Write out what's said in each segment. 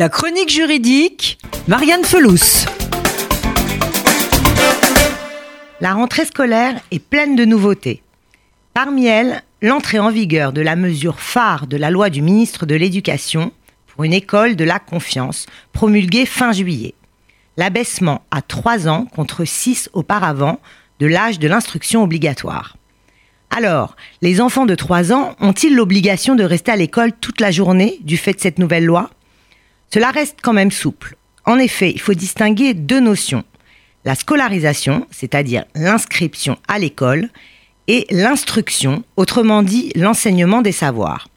La chronique juridique, Marianne Felous. La rentrée scolaire est pleine de nouveautés. Parmi elles, l'entrée en vigueur de la mesure phare de la loi du ministre de l'Éducation pour une école de la confiance, promulguée fin juillet. L'abaissement à 3 ans contre 6 auparavant de l'âge de l'instruction obligatoire. Alors, les enfants de 3 ans ont-ils l'obligation de rester à l'école toute la journée du fait de cette nouvelle loi? Cela reste quand même souple. En effet, il faut distinguer deux notions. La scolarisation, c'est-à-dire l'inscription à l'école, et l'instruction, autrement dit l'enseignement des savoirs.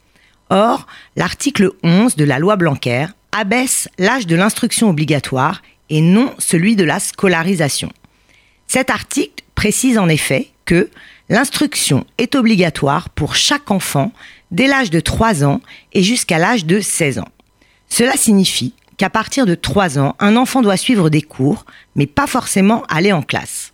Or, l'article 11 de la loi Blanquer abaisse l'âge de l'instruction obligatoire et non celui de la scolarisation. Cet article précise en effet que l'instruction est obligatoire pour chaque enfant dès l'âge de 3 ans et jusqu'à l'âge de 16 ans. Cela signifie qu'à partir de 3 ans, un enfant doit suivre des cours, mais pas forcément aller en classe.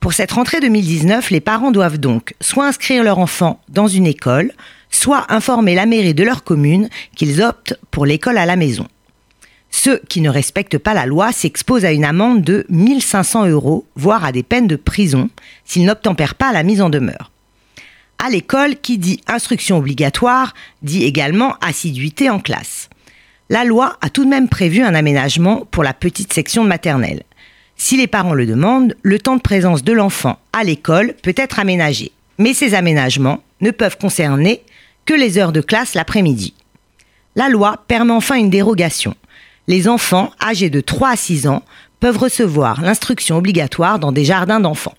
Pour cette rentrée 2019, les parents doivent donc soit inscrire leur enfant dans une école, soit informer la mairie de leur commune qu'ils optent pour l'école à la maison. Ceux qui ne respectent pas la loi s'exposent à une amende de 1500 euros, voire à des peines de prison, s'ils n'obtempèrent pas à la mise en demeure. À l'école, qui dit instruction obligatoire, dit également assiduité en classe. La loi a tout de même prévu un aménagement pour la petite section maternelle. Si les parents le demandent, le temps de présence de l'enfant à l'école peut être aménagé. Mais ces aménagements ne peuvent concerner que les heures de classe l'après-midi. La loi permet enfin une dérogation les enfants âgés de 3 à 6 ans peuvent recevoir l'instruction obligatoire dans des jardins d'enfants.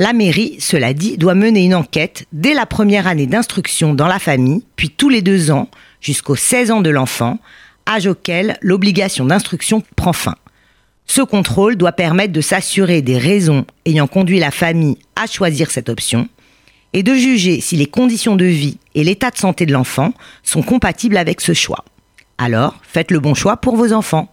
La mairie, cela dit, doit mener une enquête dès la première année d'instruction dans la famille, puis tous les deux ans, jusqu'aux 16 ans de l'enfant, âge auquel l'obligation d'instruction prend fin. Ce contrôle doit permettre de s'assurer des raisons ayant conduit la famille à choisir cette option et de juger si les conditions de vie et l'état de santé de l'enfant sont compatibles avec ce choix. Alors, faites le bon choix pour vos enfants.